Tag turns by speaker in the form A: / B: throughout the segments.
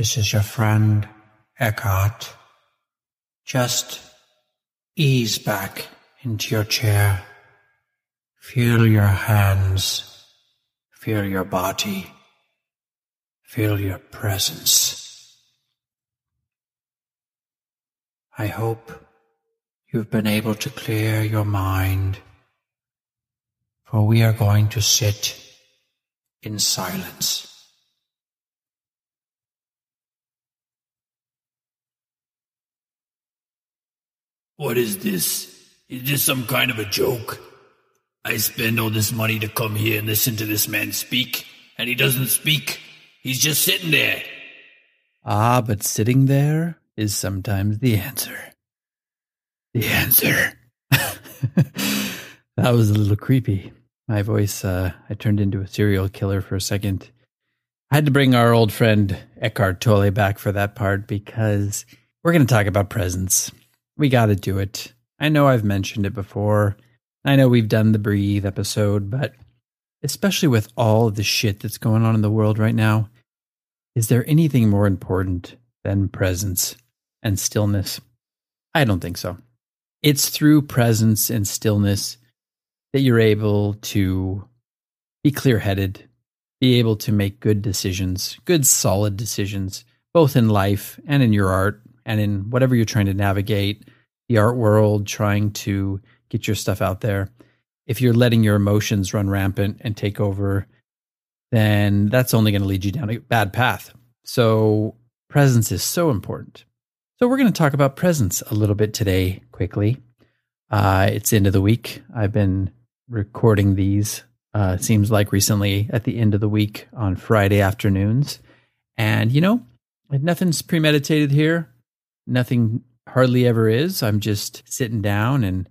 A: This is your friend, Eckhart. Just ease back into your chair. Feel your hands. Feel your body. Feel your presence. I hope you've been able to clear your mind, for we are going to sit in silence.
B: What is this? Is this some kind of a joke? I spend all this money to come here and listen to this man speak, and he doesn't speak. He's just sitting there.
C: Ah, but sitting there is sometimes the answer. The answer. that was a little creepy. My voice, uh, I turned into a serial killer for a second. I had to bring our old friend Eckhart Tolle back for that part because we're going to talk about presence. We got to do it. I know I've mentioned it before. I know we've done the breathe episode, but especially with all of the shit that's going on in the world right now, is there anything more important than presence and stillness? I don't think so. It's through presence and stillness that you're able to be clear headed, be able to make good decisions, good, solid decisions, both in life and in your art and in whatever you're trying to navigate the art world, trying to get your stuff out there. If you're letting your emotions run rampant and take over, then that's only going to lead you down a bad path. So, presence is so important. So, we're going to talk about presence a little bit today, quickly. Uh, it's end of the week. I've been recording these, uh, seems like recently at the end of the week on Friday afternoons. And, you know, nothing's premeditated here. Nothing hardly ever is. I'm just sitting down and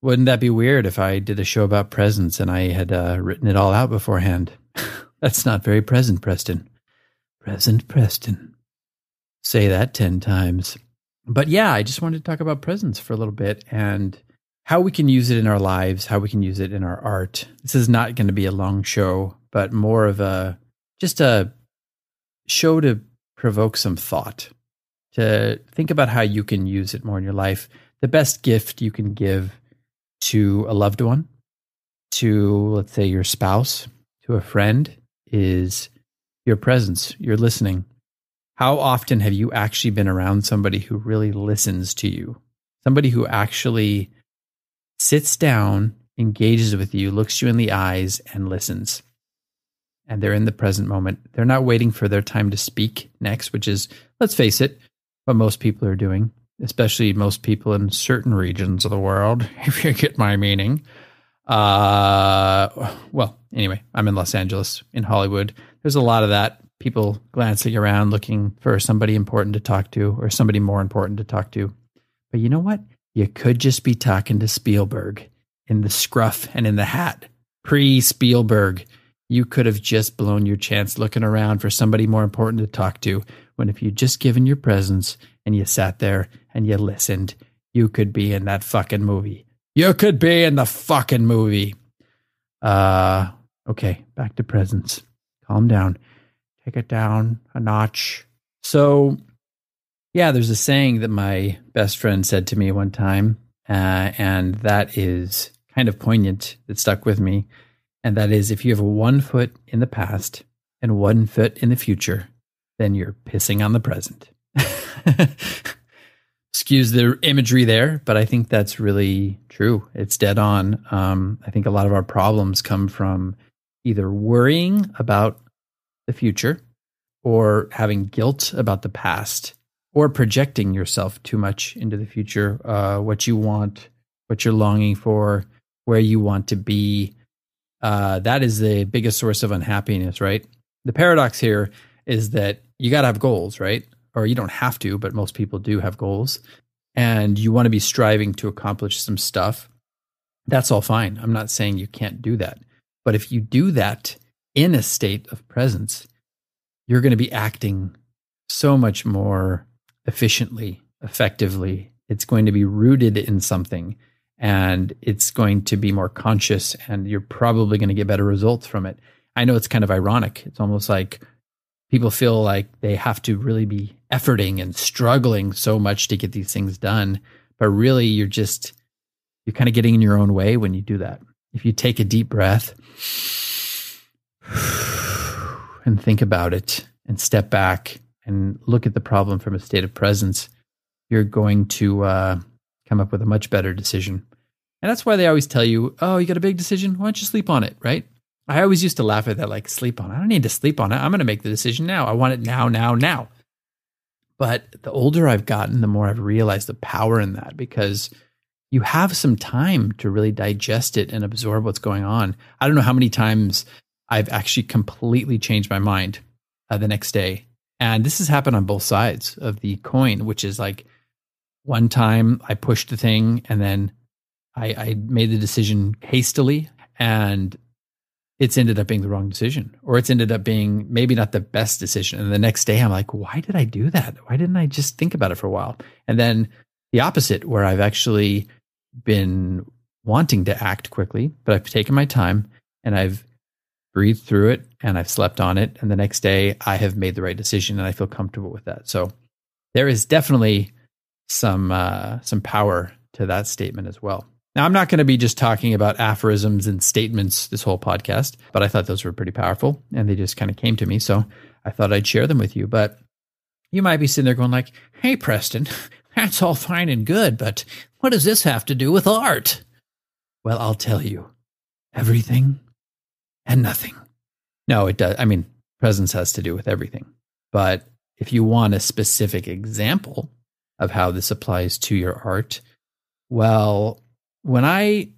C: wouldn't that be weird if I did a show about presence and I had uh, written it all out beforehand? That's not very present, Preston. Present, Preston. Say that 10 times. But yeah, I just wanted to talk about presence for a little bit and how we can use it in our lives, how we can use it in our art. This is not going to be a long show, but more of a just a show to provoke some thought to think about how you can use it more in your life. The best gift you can give to a loved one, to let's say your spouse, to a friend, is your presence, your listening. How often have you actually been around somebody who really listens to you? Somebody who actually sits down, engages with you, looks you in the eyes, and listens. And they're in the present moment. They're not waiting for their time to speak next, which is, let's face it, what most people are doing, especially most people in certain regions of the world, if you get my meaning. Uh, well, anyway, I'm in Los Angeles, in Hollywood. There's a lot of that. People glancing around looking for somebody important to talk to or somebody more important to talk to. But you know what? You could just be talking to Spielberg in the scruff and in the hat, pre Spielberg. you could have just blown your chance looking around for somebody more important to talk to when if you just given your presence and you sat there and you listened, you could be in that fucking movie. You could be in the fucking movie. Uh okay, back to presence. Calm down. Take it down a notch. So yeah, there's a saying that my best friend said to me one time, uh, and that is kind of poignant. It stuck with me and that is if you have one foot in the past and one foot in the future, then you're pissing on the present. Excuse the imagery there, but I think that's really true. It's dead on. Um, I think a lot of our problems come from either worrying about the future or having guilt about the past or projecting yourself too much into the future, uh, what you want, what you're longing for, where you want to be, uh, that is the biggest source of unhappiness, right? The paradox here is that you got to have goals, right? Or you don't have to, but most people do have goals. And you want to be striving to accomplish some stuff. That's all fine. I'm not saying you can't do that. But if you do that in a state of presence, you're going to be acting so much more efficiently, effectively. It's going to be rooted in something and it's going to be more conscious and you're probably going to get better results from it. I know it's kind of ironic. It's almost like people feel like they have to really be efforting and struggling so much to get these things done, but really you're just you're kind of getting in your own way when you do that. If you take a deep breath and think about it and step back and look at the problem from a state of presence, you're going to uh, come up with a much better decision. And that's why they always tell you, oh, you got a big decision? Why don't you sleep on it, right? I always used to laugh at that, like, sleep on it. I don't need to sleep on it. I'm going to make the decision now. I want it now, now, now. But the older I've gotten, the more I've realized the power in that because you have some time to really digest it and absorb what's going on. I don't know how many times I've actually completely changed my mind uh, the next day. And this has happened on both sides of the coin, which is like, one time I pushed the thing and then I, I made the decision hastily and it's ended up being the wrong decision or it's ended up being maybe not the best decision. And the next day I'm like, why did I do that? Why didn't I just think about it for a while? And then the opposite, where I've actually been wanting to act quickly, but I've taken my time and I've breathed through it and I've slept on it. And the next day I have made the right decision and I feel comfortable with that. So there is definitely some uh, some power to that statement as well. Now, I'm not going to be just talking about aphorisms and statements this whole podcast, but I thought those were pretty powerful and they just kind of came to me. So I thought I'd share them with you. But you might be sitting there going like, "Hey, Preston, that's all fine and good, but what does this have to do with art?" Well, I'll tell you, everything and nothing. No, it does. I mean, presence has to do with everything. But if you want a specific example, of how this applies to your art. Well, when I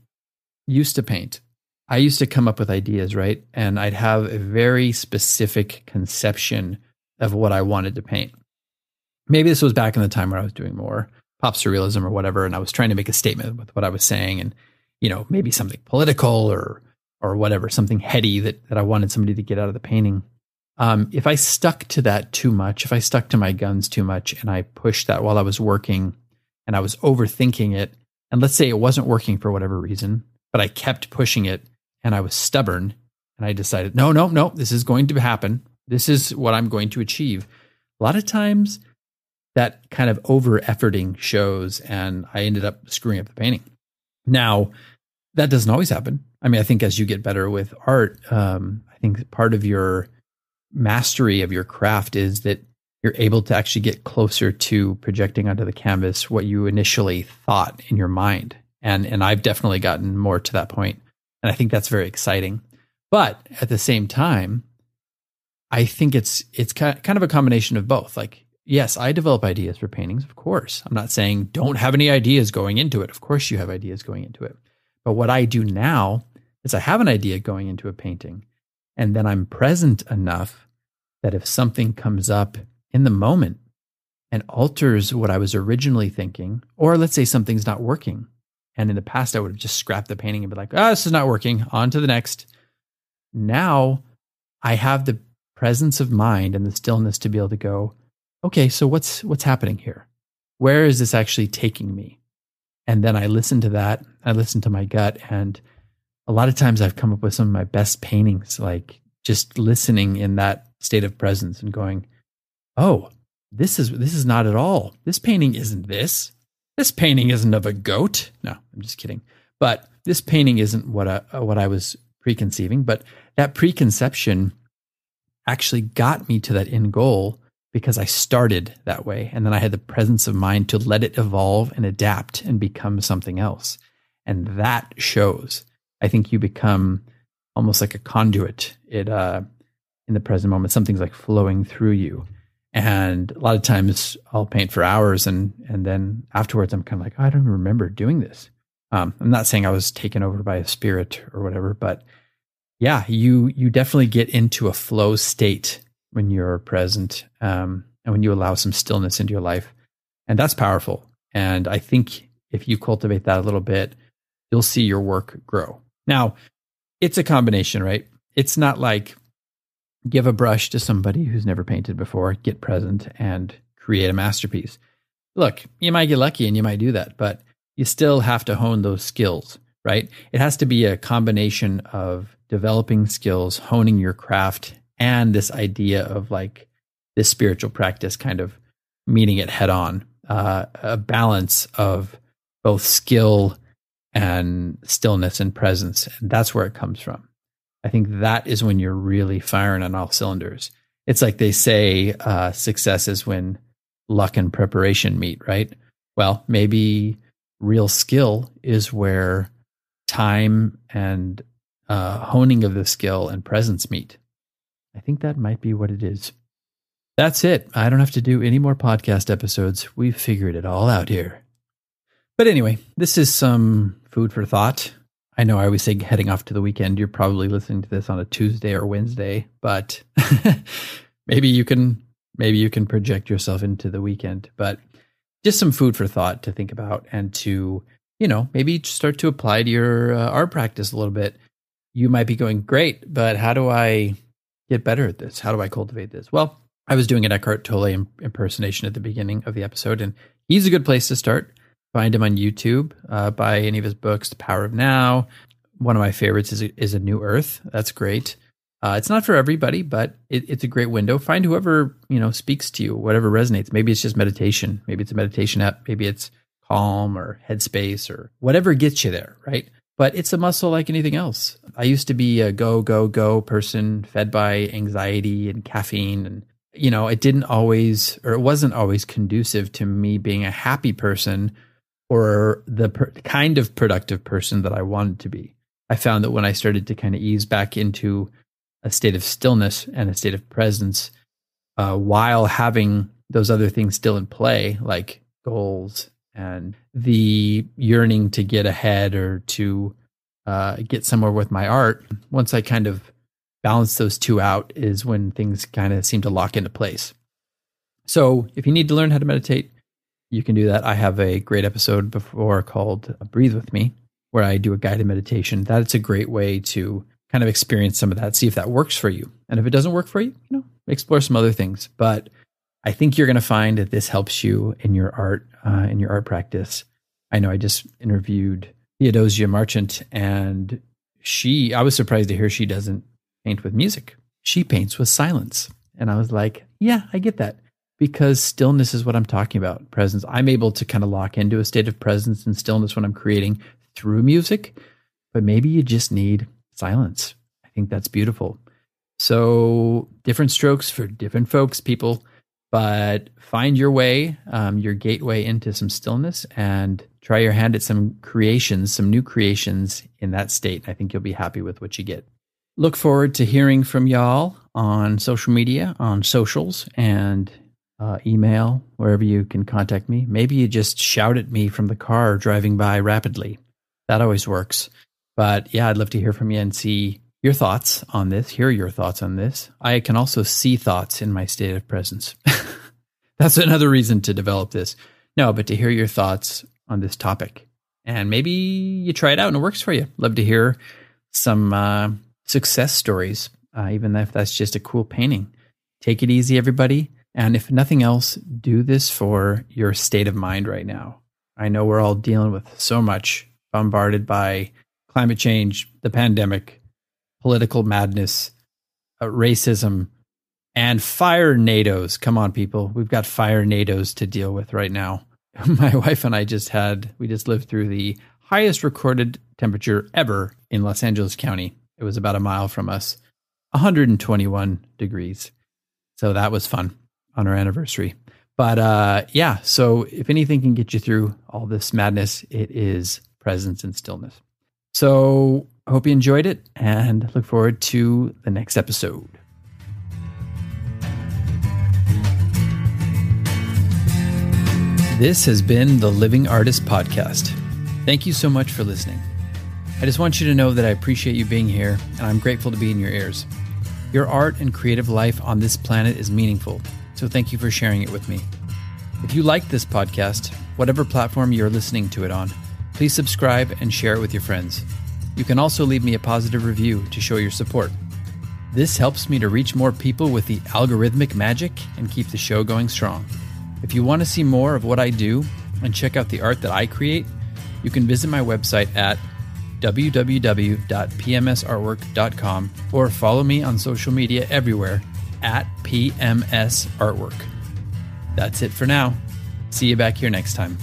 C: used to paint, I used to come up with ideas, right? And I'd have a very specific conception of what I wanted to paint. Maybe this was back in the time where I was doing more pop surrealism or whatever, and I was trying to make a statement with what I was saying, and you know, maybe something political or or whatever, something heady that that I wanted somebody to get out of the painting um, if I stuck to that too much, if I stuck to my guns too much and I pushed that while I was working and I was overthinking it, and let's say it wasn't working for whatever reason, but I kept pushing it and I was stubborn and I decided, no, no, no, this is going to happen. This is what I'm going to achieve. A lot of times that kind of over efforting shows and I ended up screwing up the painting. Now, that doesn't always happen. I mean, I think as you get better with art, um, I think part of your mastery of your craft is that you're able to actually get closer to projecting onto the canvas what you initially thought in your mind. And and I've definitely gotten more to that point. And I think that's very exciting. But at the same time, I think it's it's kind of a combination of both. Like, yes, I develop ideas for paintings, of course. I'm not saying don't have any ideas going into it. Of course you have ideas going into it. But what I do now is I have an idea going into a painting and then I'm present enough that if something comes up in the moment and alters what I was originally thinking, or let's say something's not working. And in the past, I would have just scrapped the painting and be like, oh, this is not working. On to the next. now I have the presence of mind and the stillness to be able to go, okay, so what's what's happening here? Where is this actually taking me? And then I listen to that. I listen to my gut. And a lot of times I've come up with some of my best paintings, like just listening in that state of presence and going, oh, this is this is not at all. This painting isn't this. This painting isn't of a goat. No, I'm just kidding. But this painting isn't what I, what I was preconceiving. But that preconception actually got me to that end goal because I started that way. And then I had the presence of mind to let it evolve and adapt and become something else. And that shows. I think you become almost like a conduit. It, uh, in the present moment, something's like flowing through you. And a lot of times I'll paint for hours and, and then afterwards I'm kind of like, oh, I don't remember doing this. Um, I'm not saying I was taken over by a spirit or whatever, but yeah, you, you definitely get into a flow state when you're present um, and when you allow some stillness into your life. And that's powerful. And I think if you cultivate that a little bit, you'll see your work grow. Now, it's a combination, right? It's not like give a brush to somebody who's never painted before, get present, and create a masterpiece. Look, you might get lucky and you might do that, but you still have to hone those skills, right? It has to be a combination of developing skills, honing your craft, and this idea of like this spiritual practice kind of meeting it head on, uh, a balance of both skill and stillness and presence. And that's where it comes from. I think that is when you're really firing on all cylinders. It's like they say uh, success is when luck and preparation meet, right? Well, maybe real skill is where time and uh, honing of the skill and presence meet. I think that might be what it is. That's it. I don't have to do any more podcast episodes. We've figured it all out here. But anyway, this is some food for thought. I know I always say heading off to the weekend. You're probably listening to this on a Tuesday or Wednesday, but maybe you can maybe you can project yourself into the weekend. But just some food for thought to think about and to you know maybe start to apply to your uh, art practice a little bit. You might be going great, but how do I get better at this? How do I cultivate this? Well, I was doing an Eckhart Tolle impersonation at the beginning of the episode, and he's a good place to start. Find him on YouTube. Uh, buy any of his books, The Power of Now. One of my favorites is is A New Earth. That's great. Uh, it's not for everybody, but it, it's a great window. Find whoever you know speaks to you, whatever resonates. Maybe it's just meditation. Maybe it's a meditation app. Maybe it's Calm or Headspace or whatever gets you there, right? but it's a muscle like anything else. I used to be a go, go, go person fed by anxiety and caffeine. And, you know, it didn't always, or it wasn't always conducive to me being a happy person or the per- kind of productive person that I wanted to be. I found that when I started to kind of ease back into a state of stillness and a state of presence, uh, while having those other things still in play, like goals and the yearning to get ahead or to uh, get somewhere with my art, once I kind of balance those two out, is when things kind of seem to lock into place. So if you need to learn how to meditate, you can do that. I have a great episode before called Breathe With Me, where I do a guided meditation. That's a great way to kind of experience some of that, see if that works for you. And if it doesn't work for you, you know, explore some other things. But I think you're going to find that this helps you in your art, uh, in your art practice. I know I just interviewed Theodosia Marchant, and she, I was surprised to hear she doesn't paint with music. She paints with silence. And I was like, yeah, I get that because stillness is what I'm talking about. Presence. I'm able to kind of lock into a state of presence and stillness when I'm creating through music, but maybe you just need silence. I think that's beautiful. So, different strokes for different folks, people but find your way, um, your gateway into some stillness and try your hand at some creations, some new creations in that state. I think you'll be happy with what you get. Look forward to hearing from y'all on social media, on socials, and uh, email, wherever you can contact me. Maybe you just shout at me from the car driving by rapidly. That always works. But yeah, I'd love to hear from you and see your thoughts on this, hear your thoughts on this. I can also see thoughts in my state of presence. That's another reason to develop this. No, but to hear your thoughts on this topic. And maybe you try it out and it works for you. Love to hear some uh, success stories, uh, even if that's just a cool painting. Take it easy, everybody. And if nothing else, do this for your state of mind right now. I know we're all dealing with so much, bombarded by climate change, the pandemic, political madness, uh, racism, and firenados. Come on, people. We've got firenados to deal with right now. My wife and I just had, we just lived through the highest recorded temperature ever in Los Angeles County. It was about a mile from us, 121 degrees. So that was fun on our anniversary. But uh, yeah, so if anything can get you through all this madness, it is presence and stillness. So hope you enjoyed it and look forward to the next episode. This has been the Living Artist Podcast. Thank you so much for listening. I just want you to know that I appreciate you being here and I'm grateful to be in your ears. Your art and creative life on this planet is meaningful, so thank you for sharing it with me. If you like this podcast, whatever platform you're listening to it on, please subscribe and share it with your friends. You can also leave me a positive review to show your support. This helps me to reach more people with the algorithmic magic and keep the show going strong. If you want to see more of what I do and check out the art that I create, you can visit my website at www.pmsartwork.com or follow me on social media everywhere at PMS Artwork. That's it for now. See you back here next time.